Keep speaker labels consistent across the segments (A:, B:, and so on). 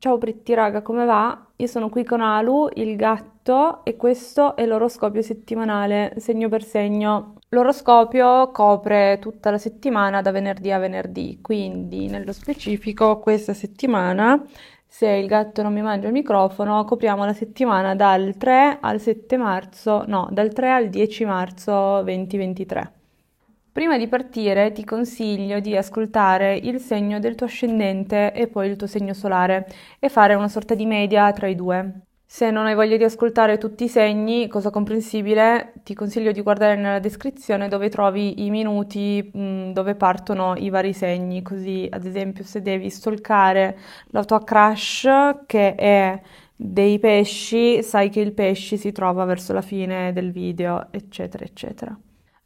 A: Ciao Pritti raga, come va? Io sono qui con Alu, il gatto, e questo è l'oroscopio settimanale, segno per segno. L'oroscopio copre tutta la settimana da venerdì a venerdì, quindi nello specifico questa settimana, se il gatto non mi mangia il microfono, copriamo la settimana dal 3 al 7 marzo, no, dal 3 al 10 marzo 2023. Prima di partire ti consiglio di ascoltare il segno del tuo ascendente e poi il tuo segno solare e fare una sorta di media tra i due. Se non hai voglia di ascoltare tutti i segni, cosa comprensibile, ti consiglio di guardare nella descrizione dove trovi i minuti mh, mm, dove partono i vari segni, così ad esempio se devi stalkare la tua crush che è dei pesci, sai che il pesci si trova verso la fine del video, eccetera, eccetera.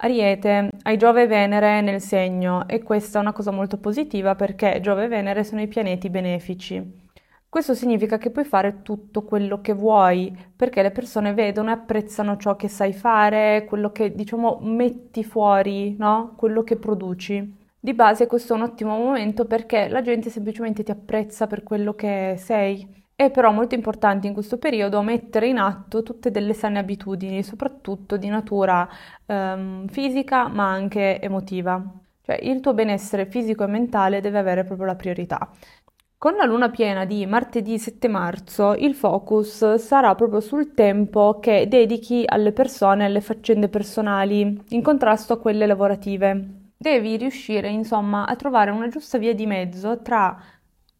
A: Ariete, hai Giove e Venere nel segno e questa è una cosa molto positiva perché Giove e Venere sono i pianeti benefici. Questo significa che puoi fare tutto quello che vuoi perché le persone vedono e apprezzano ciò che sai fare, quello che diciamo metti fuori, no? Quello che produci. Di base questo è un ottimo momento perché la gente semplicemente ti apprezza per quello che sei è però molto importante in questo periodo mettere in atto tutte delle sane abitudini, soprattutto di natura ehm, fisica ma anche emotiva. Cioè il tuo benessere fisico e mentale deve avere proprio la priorità. Con la luna piena di martedì 7 marzo il focus sarà proprio sul tempo che dedichi alle persone, alle faccende personali, in contrasto a quelle lavorative. Devi riuscire insomma a trovare una giusta via di mezzo tra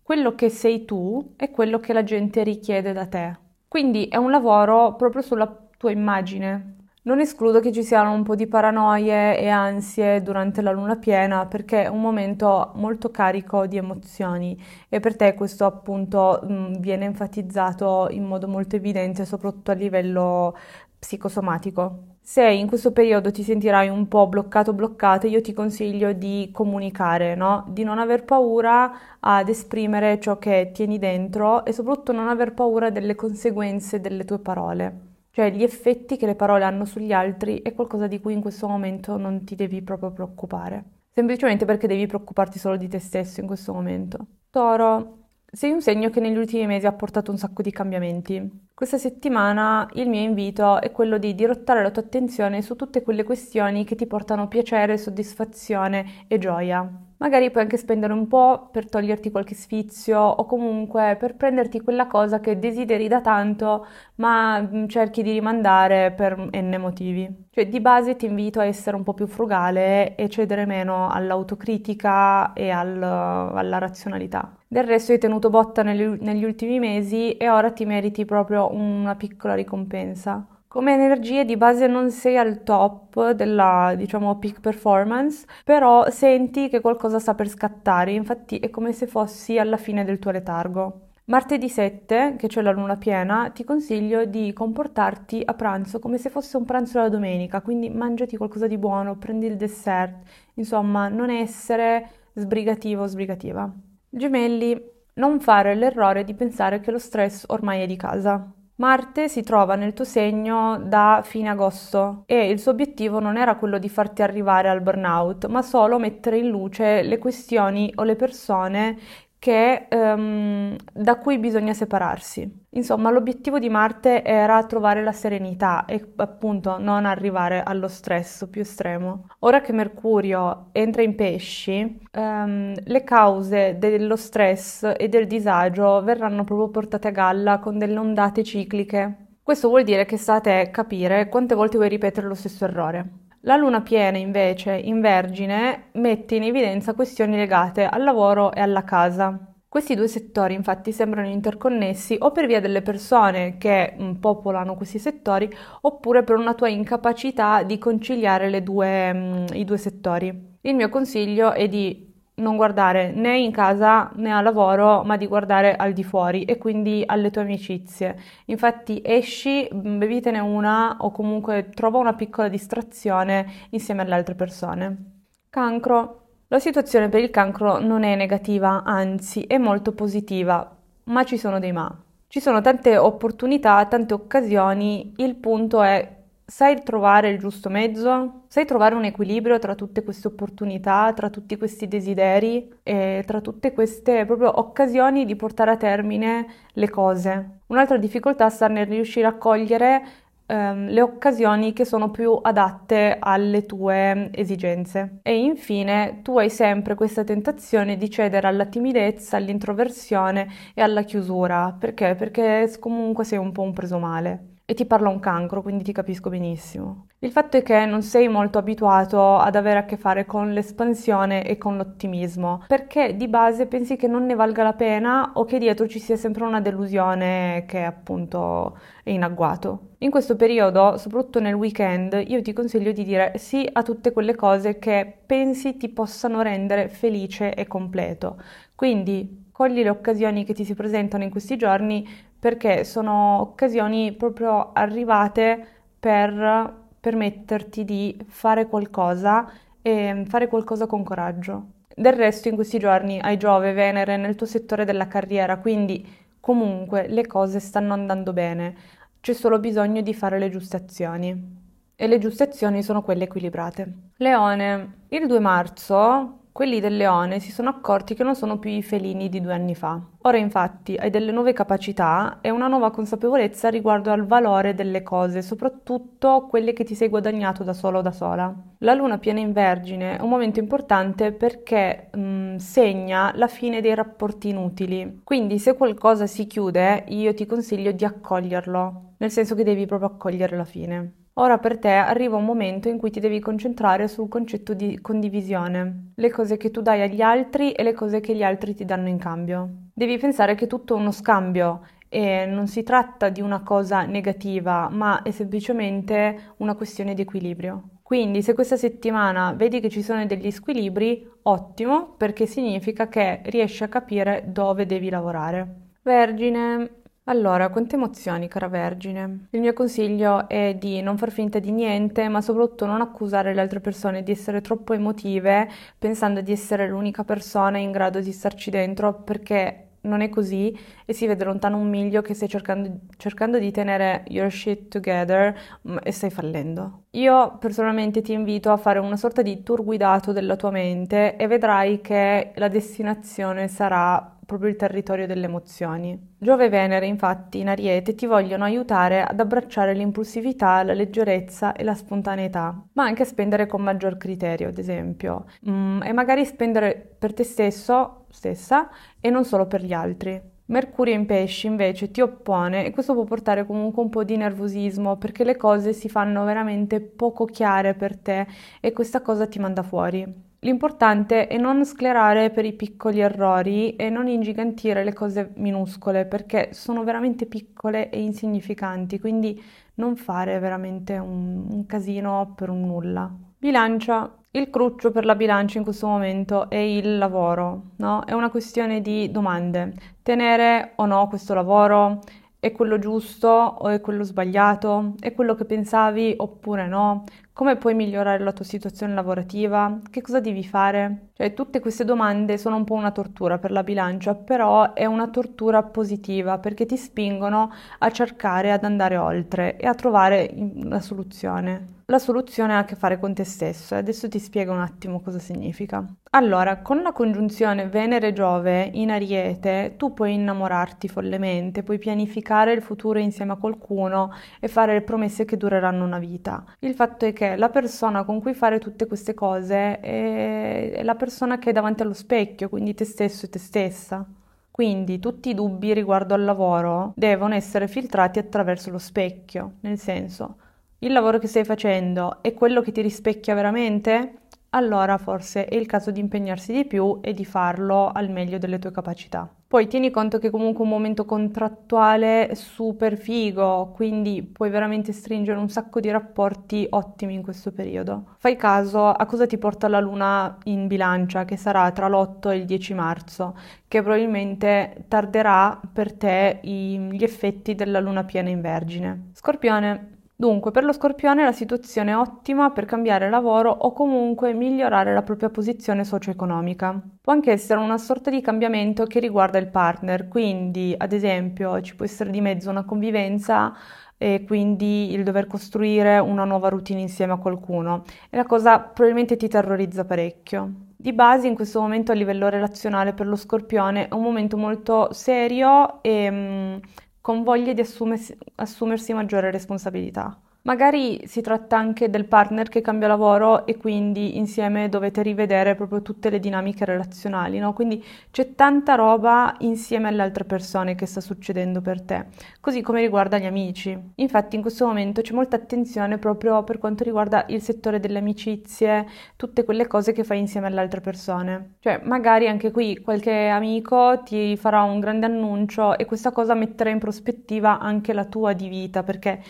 A: quello che sei tu e quello che la gente richiede da te. Quindi è un lavoro proprio sulla tua immagine. Non escludo che ci siano un po' di paranoie e ansie durante la luna piena perché è un momento molto carico di emozioni e per te questo appunto mh, viene enfatizzato in modo molto evidente soprattutto a livello psicosomatico. Se in questo periodo ti sentirai un po' bloccato bloccata, io ti consiglio di comunicare, no? Di non aver paura ad esprimere ciò che tieni dentro e soprattutto non aver paura delle conseguenze delle tue parole. Cioè gli effetti che le parole hanno sugli altri è qualcosa di cui in questo momento non ti devi proprio preoccupare. Semplicemente perché devi preoccuparti solo di te stesso in questo momento. Toro, sei un segno che negli ultimi mesi ha portato un sacco di cambiamenti. Questa settimana il mio invito è quello di dirottare la tua attenzione su tutte quelle questioni che ti portano piacere, soddisfazione e gioia. Magari puoi anche spendere un po' per toglierti qualche sfizio o comunque per prenderti quella cosa che desideri da tanto ma mm, cerchi di rimandare per n motivi. Cioè di base ti invito a essere un po' più frugale e cedere meno all'autocritica e al, alla razionalità. Del resto hai tenuto botta negli, ultimi mesi e ora ti meriti proprio una piccola ricompensa. Come energie di base non sei al top della, diciamo, peak performance, però senti che qualcosa sta per scattare, infatti è come se fossi alla fine del tuo letargo. Martedì 7, che c'è la luna piena, ti consiglio di comportarti a pranzo come se fosse un pranzo della domenica, quindi mangiati qualcosa di buono, prendi il dessert, insomma, non essere sbrigativo o sbrigativa. Gemelli, non fare l'errore di pensare che lo stress ormai è di casa. Marte si trova nel tuo segno da fine agosto e il suo obiettivo non era quello di farti arrivare al burnout, ma solo mettere in luce le questioni o le persone che, um, da cui bisogna separarsi. Insomma, l'obiettivo di Marte era trovare la serenità e appunto non arrivare allo stress più estremo. Ora che Mercurio entra in pesci, um, le cause dello stress e del disagio verranno proprio portate a galla con delle ondate cicliche. Questo vuol dire che sta a capire quante volte vuoi ripetere lo stesso errore. La luna piena invece in Vergine mette in evidenza questioni legate al lavoro e alla casa. Questi due settori infatti sembrano interconnessi o per via delle persone che mm, popolano questi settori oppure per una tua incapacità di conciliare due, mm, i due settori. Il mio consiglio è di non guardare né in casa né al lavoro, ma di guardare al di fuori e quindi alle tue amicizie. Infatti esci, bevitene una o comunque trova una piccola distrazione insieme alle altre persone. Cancro. La situazione per il cancro non è negativa, anzi è molto positiva, ma ci sono dei ma. Ci sono tante opportunità, tante occasioni, il punto è Sai trovare il giusto mezzo? Sai trovare un equilibrio tra tutte queste opportunità, tra tutti questi desideri e tra tutte queste proprio occasioni di portare a termine le cose? Un'altra difficoltà sta nel riuscire a cogliere ehm, le occasioni che sono più adatte alle tue esigenze. E infine tu hai sempre questa tentazione di cedere alla timidezza, all'introversione e alla chiusura. Perché? Perché comunque sei un po' un preso male e ti parla un cancro, quindi ti capisco benissimo. Il fatto è che non sei molto abituato ad avere a che fare con l'espansione e con l'ottimismo, perché di base pensi che non ne valga la pena o che dietro ci sia sempre una delusione che appunto è in agguato. In questo periodo, soprattutto nel weekend, io ti consiglio di dire sì a tutte quelle cose che pensi ti possano rendere felice e completo. Quindi cogli le occasioni che ti si presentano in questi giorni perché sono occasioni proprio arrivate per permetterti di fare qualcosa e fare qualcosa con coraggio. Del resto in questi giorni hai Giove, Venere nel tuo settore della carriera, quindi comunque le cose stanno andando bene, c'è solo bisogno di fare le giuste azioni. E le giuste azioni sono quelle equilibrate. Leone, il 2 marzo quelli del leone si sono accorti che non sono più i felini di due anni fa. Ora infatti hai delle nuove capacità e una nuova consapevolezza riguardo al valore delle cose, soprattutto quelle che ti sei guadagnato da solo o da sola. La luna piena in vergine è un momento importante perché mh, mm, segna la fine dei rapporti inutili. Quindi se qualcosa si chiude io ti consiglio di accoglierlo, nel senso che devi proprio accogliere la fine. Ora per te arriva un momento in cui ti devi concentrare sul concetto di condivisione, le cose che tu dai agli altri e le cose che gli altri ti danno in cambio. Devi pensare che tutto è uno scambio e non si tratta di una cosa negativa, ma è semplicemente una questione di equilibrio. Quindi se questa settimana vedi che ci sono degli squilibri, ottimo, perché significa che riesci a capire dove devi lavorare. Vergine, allora, quante emozioni, cara Vergine. Il mio consiglio è di non far finta di niente, ma soprattutto non accusare le altre persone di essere troppo emotive, pensando di essere l'unica persona in grado di starci dentro, perché non è così e si vede lontano un miglio che stai cercando, cercando di tenere your shit together mm, e stai fallendo. Io personalmente ti invito a fare una sorta di tour guidato della tua mente e vedrai che la destinazione sarà proprio il territorio delle emozioni. Giove e Venere, infatti, in Ariete ti vogliono aiutare ad abbracciare l'impulsività, la leggerezza e la spontaneità, ma anche spendere con maggior criterio, ad esempio, mm, e magari spendere per te stesso, stessa, e non solo per gli altri. Mercurio in pesci invece ti oppone e questo può portare comunque un po' di nervosismo perché le cose si fanno veramente poco chiare per te e questa cosa ti manda fuori. L'importante è non sclerare per i piccoli errori e non ingigantire le cose minuscole perché sono veramente piccole e insignificanti, quindi non fare veramente un, un casino per un nulla. Bilancia. Il cruccio per la bilancia in questo momento è il lavoro, no? È una questione di domande. Tenere o no questo lavoro? È quello giusto o è quello sbagliato? È quello che pensavi oppure no? Come puoi migliorare la tua situazione lavorativa? Che cosa devi fare? Cioè, tutte queste domande sono un po' una tortura per la bilancia, però è una tortura positiva perché ti spingono a cercare ad andare oltre e a trovare una soluzione. La soluzione ha a che fare con te stesso e adesso ti spiego un attimo cosa significa. Allora, con la congiunzione Venere-Giove in Ariete, tu puoi innamorarti follemente, puoi pianificare il futuro insieme a qualcuno e fare le promesse che dureranno una vita. Il fatto è che la persona con cui fare tutte queste cose è la persona che è davanti allo specchio, quindi te stesso e te stessa. Quindi tutti i dubbi riguardo al lavoro devono essere filtrati attraverso lo specchio, nel senso, il lavoro che stai facendo è quello che ti rispecchia veramente? allora forse è il caso di impegnarsi di più e di farlo al meglio delle tue capacità. Poi tieni conto che comunque è un momento contrattuale super figo, quindi puoi veramente stringere un sacco di rapporti ottimi in questo periodo. Fai caso a cosa ti porta la luna in bilancia, che sarà tra l'8 e il 10 marzo, che probabilmente tarderà per te gli effetti della luna piena in vergine. Scorpione, Dunque, per lo scorpione la situazione è ottima per cambiare lavoro o comunque migliorare la propria posizione socio-economica. Può anche essere una sorta di cambiamento che riguarda il partner, quindi ad esempio ci può essere di mezzo una convivenza e quindi il dover costruire una nuova routine insieme a qualcuno e la cosa probabilmente ti terrorizza parecchio. Di base in questo momento a livello relazionale per lo scorpione è un momento molto serio e mh, mm, con voglia di assumersi, assumersi maggiore responsabilità. Magari si tratta anche del partner che cambia lavoro e quindi insieme dovete rivedere proprio tutte le dinamiche relazionali, no? Quindi c'è tanta roba insieme alle altre persone che sta succedendo per te, così come riguarda gli amici. Infatti in questo momento c'è molta attenzione proprio per quanto riguarda il settore delle amicizie, tutte quelle cose che fai insieme alle altre persone. Cioè magari anche qui qualche amico ti farà un grande annuncio e questa cosa metterà in prospettiva anche la tua di vita perché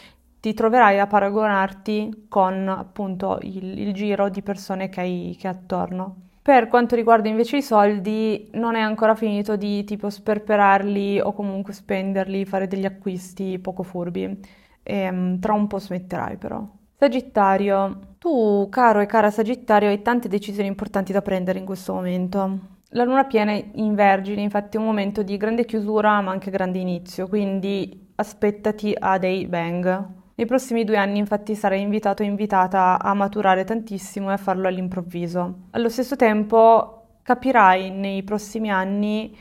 A: ti troverai a paragonarti con appunto il, il giro di persone che hai, che attorno. Per quanto riguarda invece i soldi, non è ancora finito di tipo sperperarli o comunque spenderli, fare degli acquisti poco furbi. E, um, tra un po' smetterai però. Sagittario, tu caro e cara Sagittario hai tante decisioni importanti da prendere in questo momento. La luna piena in Vergine, infatti, è un momento di grande chiusura ma anche grande inizio, quindi aspettati a dei bang. Nei prossimi due anni infatti sarai invitato o invitata a maturare tantissimo e a farlo all'improvviso. Allo stesso tempo capirai nei prossimi anni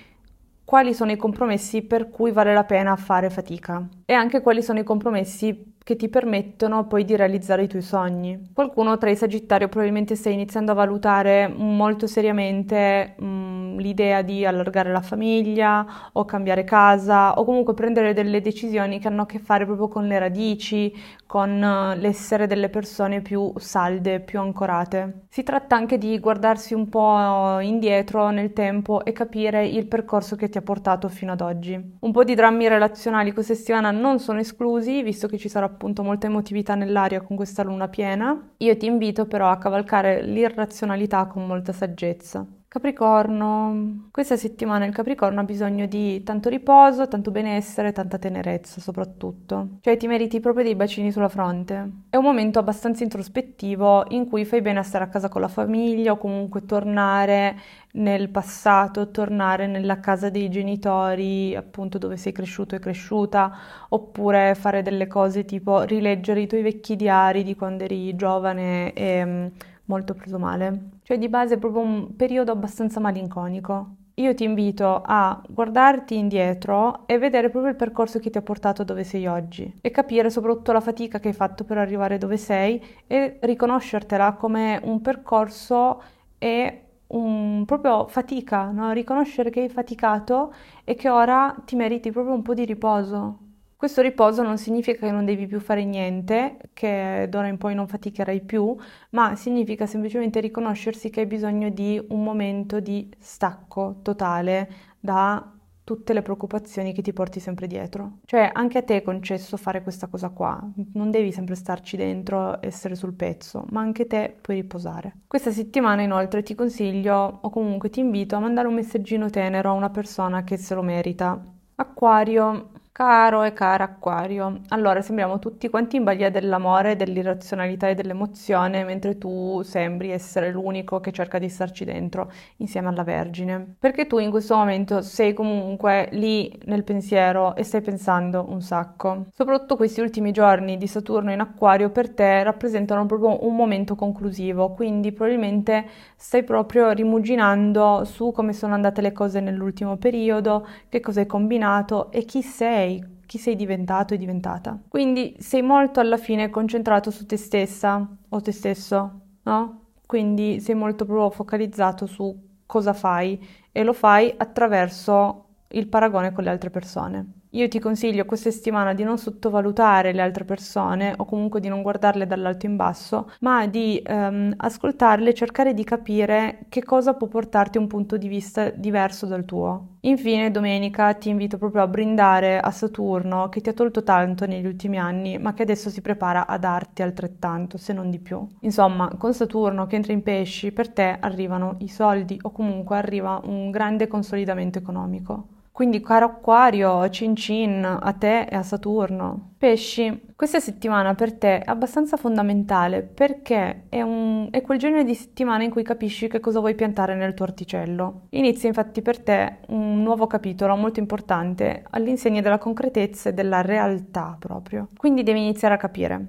A: quali sono i compromessi per cui vale la pena fare fatica e anche quali sono i compromessi che ti permettono poi di realizzare i tuoi sogni. Qualcuno tra i Sagittario probabilmente sta iniziando a valutare molto seriamente mh, mm, l'idea di allargare la famiglia o cambiare casa o comunque prendere delle decisioni che hanno a che fare proprio con le radici, con uh, l'essere delle persone più salde, più ancorate. Si tratta anche di guardarsi un po' indietro nel tempo e capire il percorso che ti ha portato fino ad oggi. Un po' di drammi relazionali questa settimana non sono esclusi, visto che ci sarà appunto molta emotività nell'aria con questa luna piena. Io ti invito però a cavalcare l'irrazionalità con molta saggezza. Capricorno, questa settimana il Capricorno ha bisogno di tanto riposo, tanto benessere, tanta tenerezza soprattutto. Cioè ti meriti proprio dei bacini sulla fronte. È un momento abbastanza introspettivo in cui fai bene a stare a casa con la famiglia o comunque tornare nel passato, tornare nella casa dei genitori, appunto dove sei cresciuto e cresciuta, oppure fare delle cose tipo rileggere i tuoi vecchi diari di quando eri giovane e mm, molto preso male. Cioè di base è proprio un periodo abbastanza malinconico. Io ti invito a guardarti indietro e vedere proprio il percorso che ti ha portato dove sei oggi e capire soprattutto la fatica che hai fatto per arrivare dove sei e riconoscertela come un percorso e un, proprio fatica, no? riconoscere che hai faticato e che ora ti meriti proprio un po' di riposo. Questo riposo non significa che non devi più fare niente, che d'ora in poi non faticherai più, ma significa semplicemente riconoscersi che hai bisogno di un momento di stacco totale da tutte le preoccupazioni che ti porti sempre dietro. Cioè, anche a te è concesso fare questa cosa qua. Non devi sempre starci dentro, essere sul pezzo, ma anche te puoi riposare. Questa settimana, inoltre, ti consiglio o comunque ti invito a mandare un messaggino tenero a una persona che se lo merita. Acquario, Caro e cara Acquario, allora sembriamo tutti quanti in balia dell'amore, dell'irrazionalità e dell'emozione, mentre tu sembri essere l'unico che cerca di starci dentro insieme alla Vergine. Perché tu in questo momento sei comunque lì nel pensiero e stai pensando un sacco. Soprattutto questi ultimi giorni di Saturno in Acquario per te rappresentano proprio un momento conclusivo, quindi probabilmente stai proprio rimuginando su come sono andate le cose nell'ultimo periodo, che cosa hai combinato e chi sei sei, chi sei diventato e diventata. Quindi sei molto alla fine concentrato su te stessa o te stesso, no? Quindi sei molto proprio focalizzato su cosa fai e lo fai attraverso il paragone con le altre persone. Io ti consiglio questa settimana di non sottovalutare le altre persone o comunque di non guardarle dall'alto in basso, ma di ehm, ascoltarle e cercare di capire che cosa può portarti un punto di vista diverso dal tuo. Infine, domenica ti invito proprio a brindare a Saturno che ti ha tolto tanto negli ultimi anni, ma che adesso si prepara a darti altrettanto, se non di più. Insomma, con Saturno che entra in pesci, per te arrivano i soldi o comunque arriva un grande consolidamento economico. Quindi caro acquario, cin cin a te e a Saturno. Pesci, questa settimana per te è abbastanza fondamentale perché è, un, è quel genere di settimana in cui capisci che cosa vuoi piantare nel tuo orticello. Inizia infatti per te un nuovo capitolo molto importante all'insegna della concretezza e della realtà proprio. Quindi devi iniziare a capire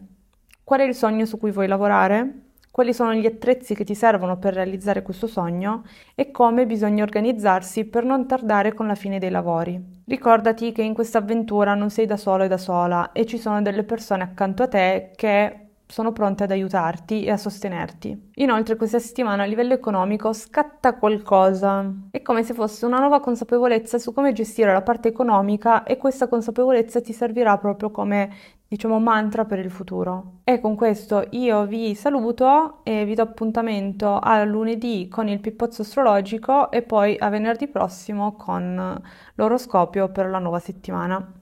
A: qual è il sogno su cui vuoi lavorare, quali sono gli attrezzi che ti servono per realizzare questo sogno e come bisogna organizzarsi per non tardare con la fine dei lavori. Ricordati che in questa avventura non sei da solo e da sola e ci sono delle persone accanto a te che sono pronte ad aiutarti e a sostenerti. Inoltre questa settimana a livello economico scatta qualcosa. È come se fosse una nuova consapevolezza su come gestire la parte economica e questa consapevolezza ti servirà proprio come diciamo mantra per il futuro. E con questo io vi saluto e vi do appuntamento a lunedì con il pippozzo astrologico e poi a venerdì prossimo con l'oroscopio per la nuova settimana.